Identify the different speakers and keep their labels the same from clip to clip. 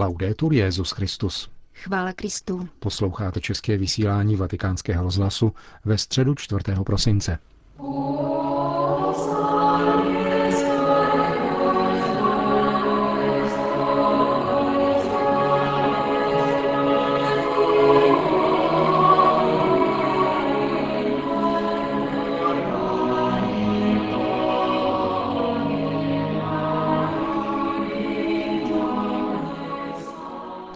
Speaker 1: Laudetur Jezus Christus.
Speaker 2: Chvála Kristu.
Speaker 1: Posloucháte české vysílání Vatikánského rozhlasu ve středu 4. prosince.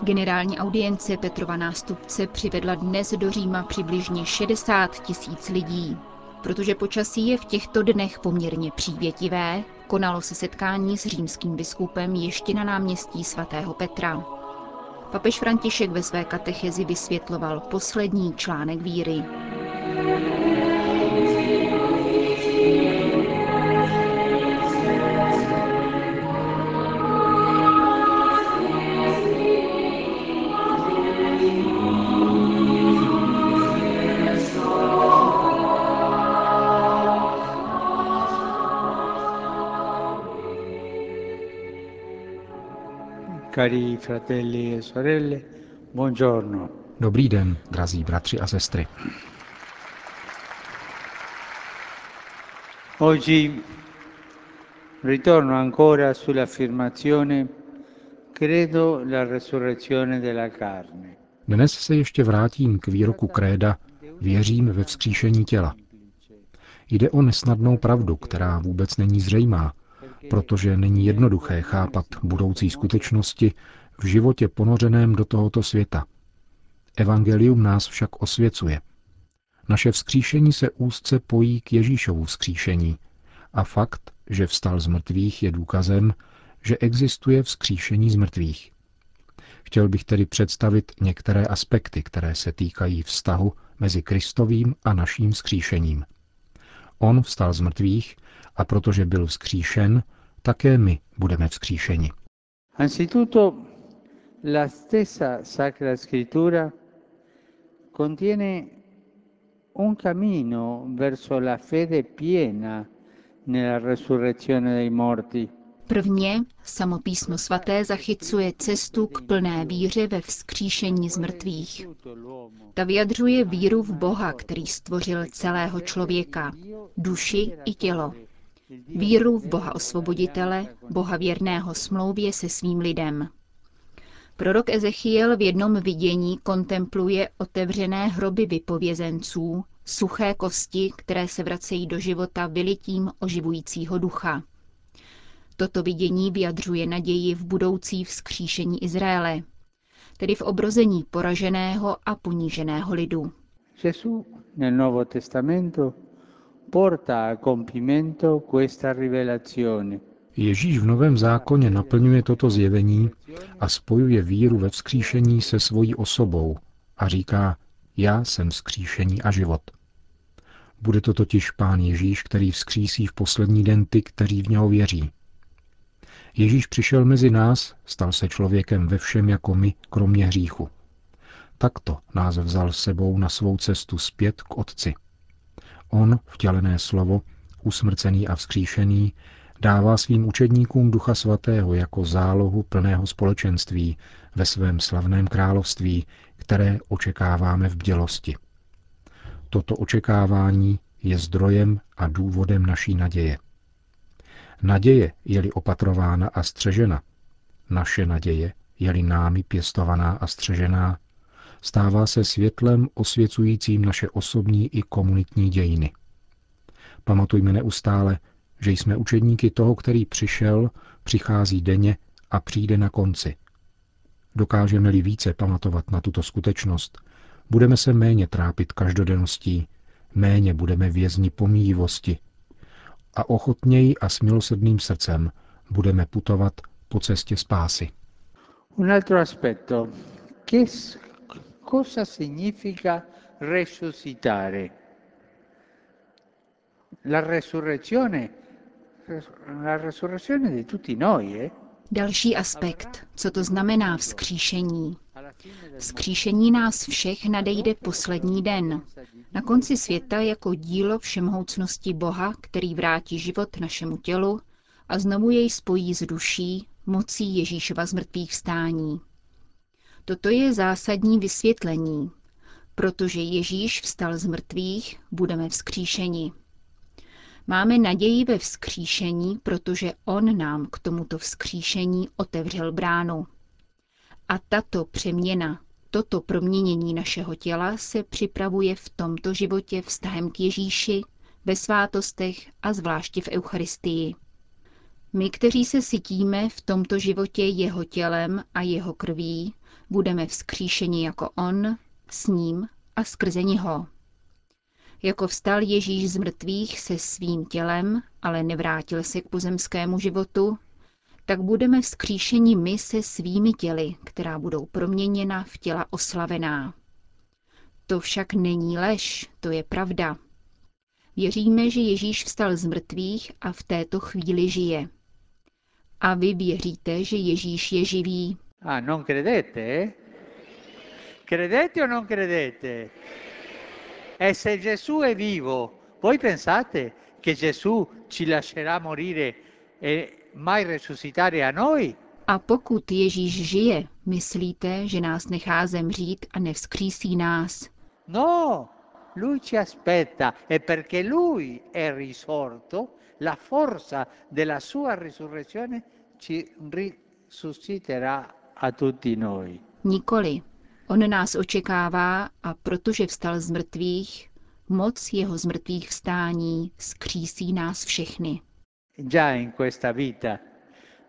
Speaker 2: Generální audience Petrova nástupce přivedla dnes do Říma přibližně 60 tisíc lidí. Protože počasí je v těchto dnech poměrně přívětivé, konalo se setkání s římským biskupem ještě na náměstí svatého Petra. Papež František ve své katechezi vysvětloval poslední článek víry.
Speaker 3: Cari fratelli e sorelle, buongiorno.
Speaker 1: Dobrý den, drazí bratři a sestry.
Speaker 3: Oggi ritorno ancora sull'affermazione credo la resurrezione della carne.
Speaker 1: Dnes se ještě vrátím k výroku kréda Věřím ve vzkříšení těla. Jde o nesnadnou pravdu, která vůbec není zřejmá, protože není jednoduché chápat budoucí skutečnosti v životě ponořeném do tohoto světa. Evangelium nás však osvěcuje. Naše vzkříšení se úzce pojí k Ježíšovu vzkříšení a fakt, že vstal z mrtvých, je důkazem, že existuje vzkříšení z mrtvých. Chtěl bych tedy představit některé aspekty, které se týkají vztahu mezi Kristovým a naším vzkříšením. On vstal z mrtvých a protože byl vzkříšen, také my budeme vzkříšeni.
Speaker 3: Anzitutto la stessa Sacra Scrittura contiene un cammino verso la fede piena nella resurrezione dei morti.
Speaker 2: Prvně samopísmo svaté zachycuje cestu k plné víře ve vzkříšení z mrtvých. Ta vyjadřuje víru v Boha, který stvořil celého člověka, duši i tělo. Víru v Boha osvoboditele, Boha věrného smlouvě se svým lidem. Prorok Ezechiel v jednom vidění kontempluje otevřené hroby vypovězenců, suché kosti, které se vracejí do života vylitím oživujícího ducha. Toto vidění vyjadřuje naději v budoucí vzkříšení Izraele, tedy v obrození poraženého a poníženého lidu.
Speaker 3: Gesù nel Nuovo Testamento porta a compimento questa rivelazione.
Speaker 1: Ježíš v Novém zákoně naplňuje toto zjevení a spojuje víru ve vzkříšení se svojí osobou a říká, já jsem vzkříšení a život. Bude to totiž Pán Ježíš, který vzkřísí v poslední den ty, kteří v něho věří. Ježíš přišel mezi nás, stal se člověkem ve všem jako my, kromě hříchu. Takto nás vzal sebou na svou cestu zpět k Otci. On, vtělené slovo, usmrcený a vzkříšený, dává svým učedníkům Ducha Svatého jako zálohu plného společenství ve svém slavném království, které očekáváme v bdělosti. Toto očekávání je zdrojem a důvodem naší naděje. Naděje je-li opatrována a střežena, naše naděje je-li námi pěstovaná a střežená, stává se světlem osvěcujícím naše osobní i komunitní dějiny. Pamatujme neustále, že jsme učedníky toho, který přišel, přichází denně a přijde na konci. Dokážeme-li více pamatovat na tuto skutečnost, budeme se méně trápit každodenností, méně budeme vězni pomíjivosti a ochotněji a s milosrdným srdcem budeme putovat po cestě spásy.
Speaker 3: Un altro aspetto, che cosa significa resuscitare? La resurrezione, la resurrezione di tutti noi, eh?
Speaker 2: Další aspekt, co to znamená vzkříšení. Vzkříšení nás všech nadejde poslední den, na konci světa jako dílo všemhoucnosti Boha, který vrátí život našemu tělu a znovu jej spojí s duší, mocí Ježíšova zmrtvých vstání. Toto je zásadní vysvětlení. Protože Ježíš vstal z mrtvých, budeme vzkříšeni. Máme naději ve vzkříšení, protože On nám k tomuto vzkříšení otevřel bránu. A tato přeměna, toto proměnění našeho těla se připravuje v tomto životě vztahem k Ježíši, ve svátostech a zvláště v Eucharistii. My, kteří se sytíme v tomto životě jeho tělem a jeho krví, budeme vzkříšeni jako on, s ním a skrze něho. Jako vstal Ježíš z mrtvých se svým tělem, ale nevrátil se k pozemskému životu, tak budeme vzkříšeni my se svými těly, která budou proměněna v těla oslavená. To však není lež, to je pravda. Věříme, že Ježíš vstal z mrtvých a v této chvíli žije. A vy věříte, že Ježíš je živý?
Speaker 3: Ah, non credete? Credete o non credete? E se Gesù è vivo, voi pensate che Gesù ci lascerà morire e mai resuscitare a noi?
Speaker 2: A pokud Ježíš žije, myslíte, že nás nechá zemřít a nevzkřísí nás?
Speaker 3: No, lui ci aspetta e perché lui è risorto, la forza della sua risurrezione ci risusciterà a tutti noi.
Speaker 2: Nikoli. On nás očekává a protože vstal z mrtvých, moc jeho z mrtvých vstání skřísí nás všechny.
Speaker 3: Già in questa vita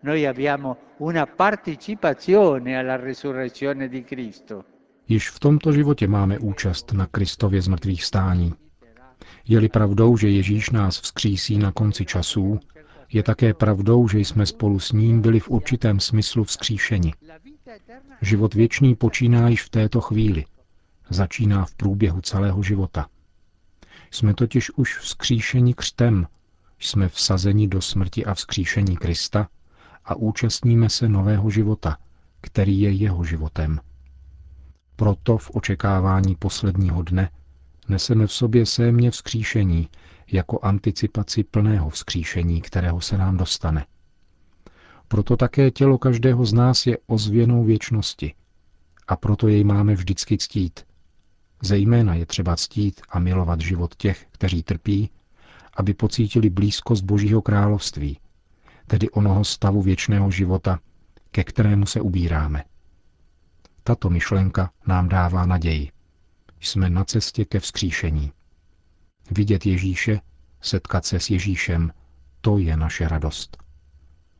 Speaker 3: noi abbiamo una partecipazione alla risurrezione di Cristo.
Speaker 1: Již v tomto životě máme účast na Kristově z mrtvých stání. Je-li pravdou, že Ježíš nás vzkřísí na konci časů, je také pravdou, že jsme spolu s ním byli v určitém smyslu vzkříšeni. Život věčný počíná již v této chvíli. Začíná v průběhu celého života. Jsme totiž už vzkříšeni křtem, jsme vsazeni do smrti a vzkříšení Krista a účastníme se nového života, který je jeho životem. Proto v očekávání posledního dne neseme v sobě sémě vzkříšení jako anticipaci plného vzkříšení, kterého se nám dostane. Proto také tělo každého z nás je ozvěnou věčnosti a proto jej máme vždycky ctít. Zejména je třeba ctít a milovat život těch, kteří trpí, aby pocítili blízkost Božího království, tedy onoho stavu věčného života, ke kterému se ubíráme. Tato myšlenka nám dává naději. Jsme na cestě ke vzkříšení. Vidět Ježíše, setkat se s Ježíšem, to je naše radost.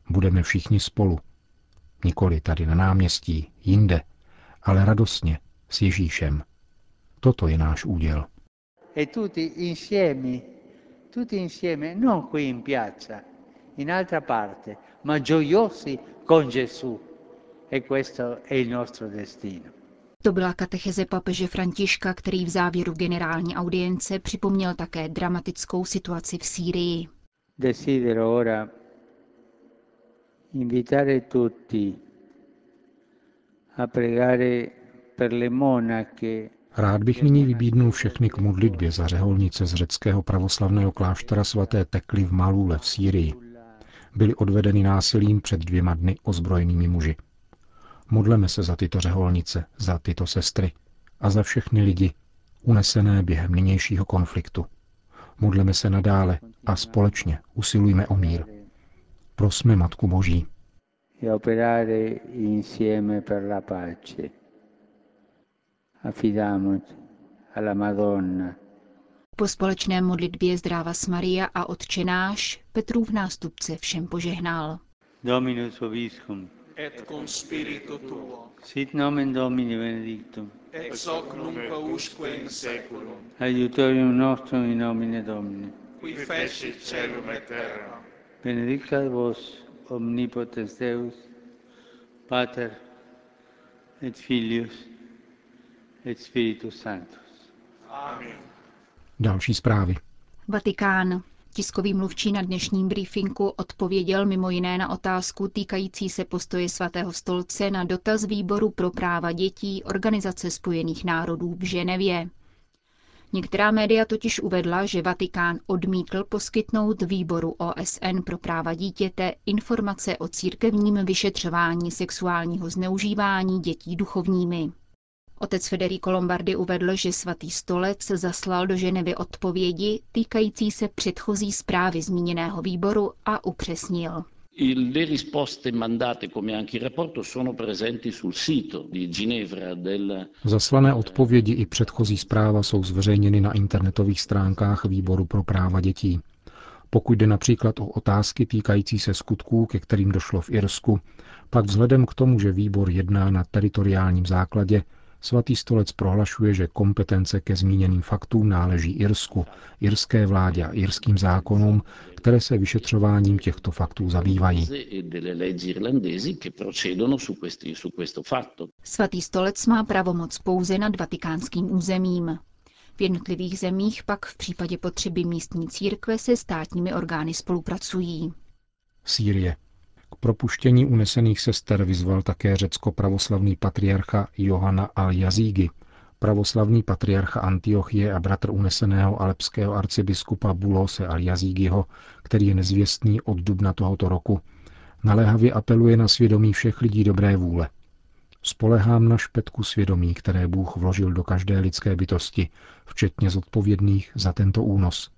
Speaker 1: Budeme všichni spolu. Nikoli tady na náměstí, jinde, ale radostně s Ježíšem. Toto je náš úděl.
Speaker 3: E tutti insieme, tutti insieme, non qui in piazza, in altra parte, ma gioiosi con Gesù. E questo è il nostro destino.
Speaker 2: To byla katecheze papeže Františka, který v závěru generální audience připomněl také dramatickou situaci v Sýrii.
Speaker 3: Desidero ora invitare tutti a pregare per le monache
Speaker 1: Rád bych nyní vybídnul všechny k modlitbě za řeholnice z řeckého pravoslavného kláštera svaté Tekly v Malule v Sýrii. Byly odvedeny násilím před dvěma dny ozbrojenými muži. Modleme se za tyto řeholnice, za tyto sestry a za všechny lidi, unesené během nynějšího konfliktu. Modleme se nadále a společně usilujme o mír. Prosme Matku Boží.
Speaker 3: e operare insieme per la pace. Affidiamoci alla Madonna.
Speaker 2: Po společné modlitbě Zdrávas Maria a Otčenáš Petrův nástupce všem požehnal.
Speaker 3: Dominus vobiscum.
Speaker 4: Et cum spiritu tuo,
Speaker 3: Sit nomen Domini benedictum.
Speaker 4: ex hoc nunc usque in seculum,
Speaker 3: Aiutorium nostrum in nomine Domini.
Speaker 4: qui fecit celum et terra.
Speaker 3: Benedicat vos omnipotens Deus, Pater et Filius et Spiritus Sanctus.
Speaker 4: Amen.
Speaker 1: Další zprávy.
Speaker 2: Vatikán. Tiskový mluvčí na dnešním briefingu odpověděl mimo jiné na otázku týkající se postoje svatého stolce na dotaz výboru pro práva dětí Organizace spojených národů v Ženevě. Některá média totiž uvedla, že Vatikán odmítl poskytnout výboru OSN pro práva dítěte informace o církevním vyšetřování sexuálního zneužívání dětí duchovními. Otec Federico Lombardi uvedl, že svatý stolec zaslal do Ženevy odpovědi týkající se předchozí zprávy zmíněného výboru a upřesnil.
Speaker 5: Le risposte mandate, come anche il rapporto, sono presenti sul sito di Ginevra del...
Speaker 1: Zaslané odpovědi i předchozí zpráva jsou zveřejněny na internetových stránkách Výboru pro práva dětí. Pokud jde například o otázky týkající se skutků, ke kterým došlo v Irsku, pak vzhledem k tomu, že výbor jedná na teritoriálním základě, Svatý stolec prohlašuje, že kompetence ke zmíněným faktům náleží Irsku, irské vládě a irským zákonům, které se vyšetřováním těchto faktů zabývají.
Speaker 2: Svatý stolec má pravomoc pouze nad vatikánským územím. V jednotlivých zemích pak v případě potřeby místní církve se státními orgány spolupracují.
Speaker 1: Sýrie. Propuštění unesených sester vyzval také řecko-pravoslavný patriarcha Johana al-Jazígy, pravoslavný patriarcha Antiochie a bratr uneseného alepského arcibiskupa Bulose al-Jazígyho, který je nezvěstný od dubna tohoto roku, naléhavě apeluje na svědomí všech lidí dobré vůle. Spolehám na špetku svědomí, které Bůh vložil do každé lidské bytosti, včetně zodpovědných za tento únos.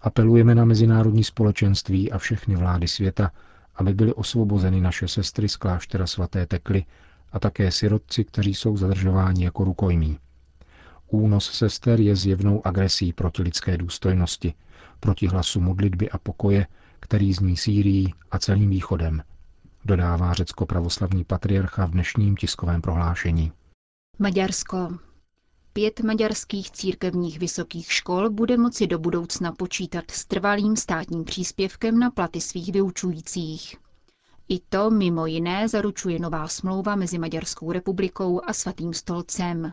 Speaker 1: Apelujeme na mezinárodní společenství a všechny vlády světa, aby byly osvobozeny naše sestry z kláštera svaté Tekly a také sirotci, kteří jsou zadržováni jako rukojmí. Únos sester je zjevnou agresí proti lidské důstojnosti, proti hlasu modlitby a pokoje, který zní Sýrií a celým východem, dodává řecko-pravoslavní patriarcha v dnešním tiskovém prohlášení.
Speaker 2: Maďarsko. Pět maďarských církevních vysokých škol bude moci do budoucna počítat s trvalým státním příspěvkem na platy svých vyučujících. I to mimo jiné zaručuje nová smlouva mezi Maďarskou republikou a Svatým stolcem.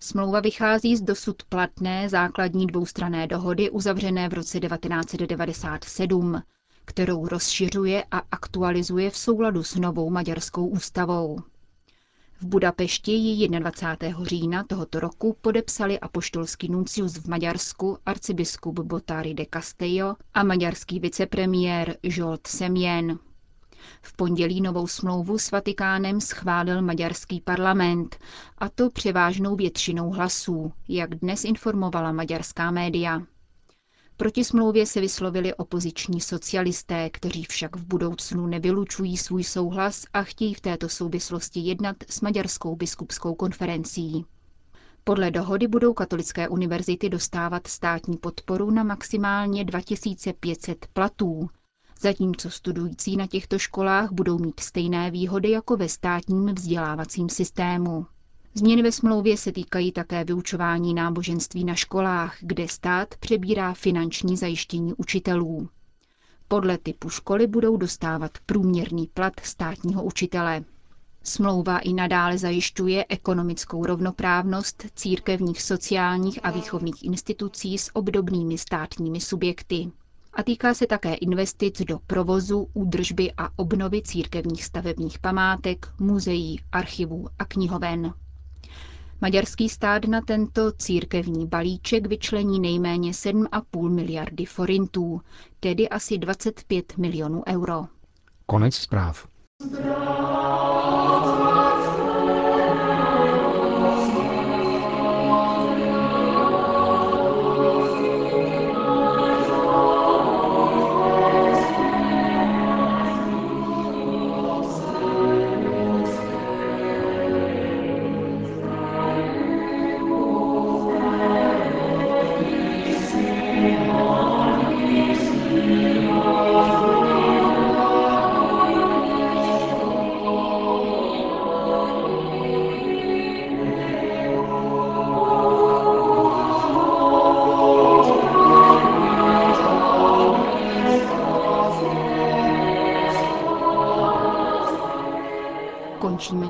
Speaker 2: Smlouva vychází z dosud platné základní dvoustranné dohody uzavřené v roce 1997, kterou rozšiřuje a aktualizuje v souladu s novou maďarskou ústavou. V Budapešti ji 21. října tohoto roku podepsali apoštolský nuncius v Maďarsku arcibiskup Botari de Castello a maďarský vicepremiér Žolt Semjen. V pondělí novou smlouvu s Vatikánem schválil maďarský parlament, a to převážnou většinou hlasů, jak dnes informovala maďarská média. Proti smlouvě se vyslovili opoziční socialisté, kteří však v budoucnu nevylučují svůj souhlas a chtějí v této souvislosti jednat s Maďarskou biskupskou konferencí. Podle dohody budou katolické univerzity dostávat státní podporu na maximálně 2500 platů, zatímco studující na těchto školách budou mít stejné výhody jako ve státním vzdělávacím systému. Změny ve smlouvě se týkají také vyučování náboženství na školách, kde stát přebírá finanční zajištění učitelů. Podle typu školy budou dostávat průměrný plat státního učitele. Smlouva i nadále zajišťuje ekonomickou rovnoprávnost církevních sociálních a výchovných institucí s obdobnými státními subjekty. A týká se také investic do provozu, údržby a obnovy církevních stavebních památek, muzeí, archivů a knihoven. Maďarský stát na tento církevní balíček vyčlení nejméně 7,5 miliardy forintů, tedy asi 25 milionů euro.
Speaker 1: Konec zpráv.
Speaker 2: Končíme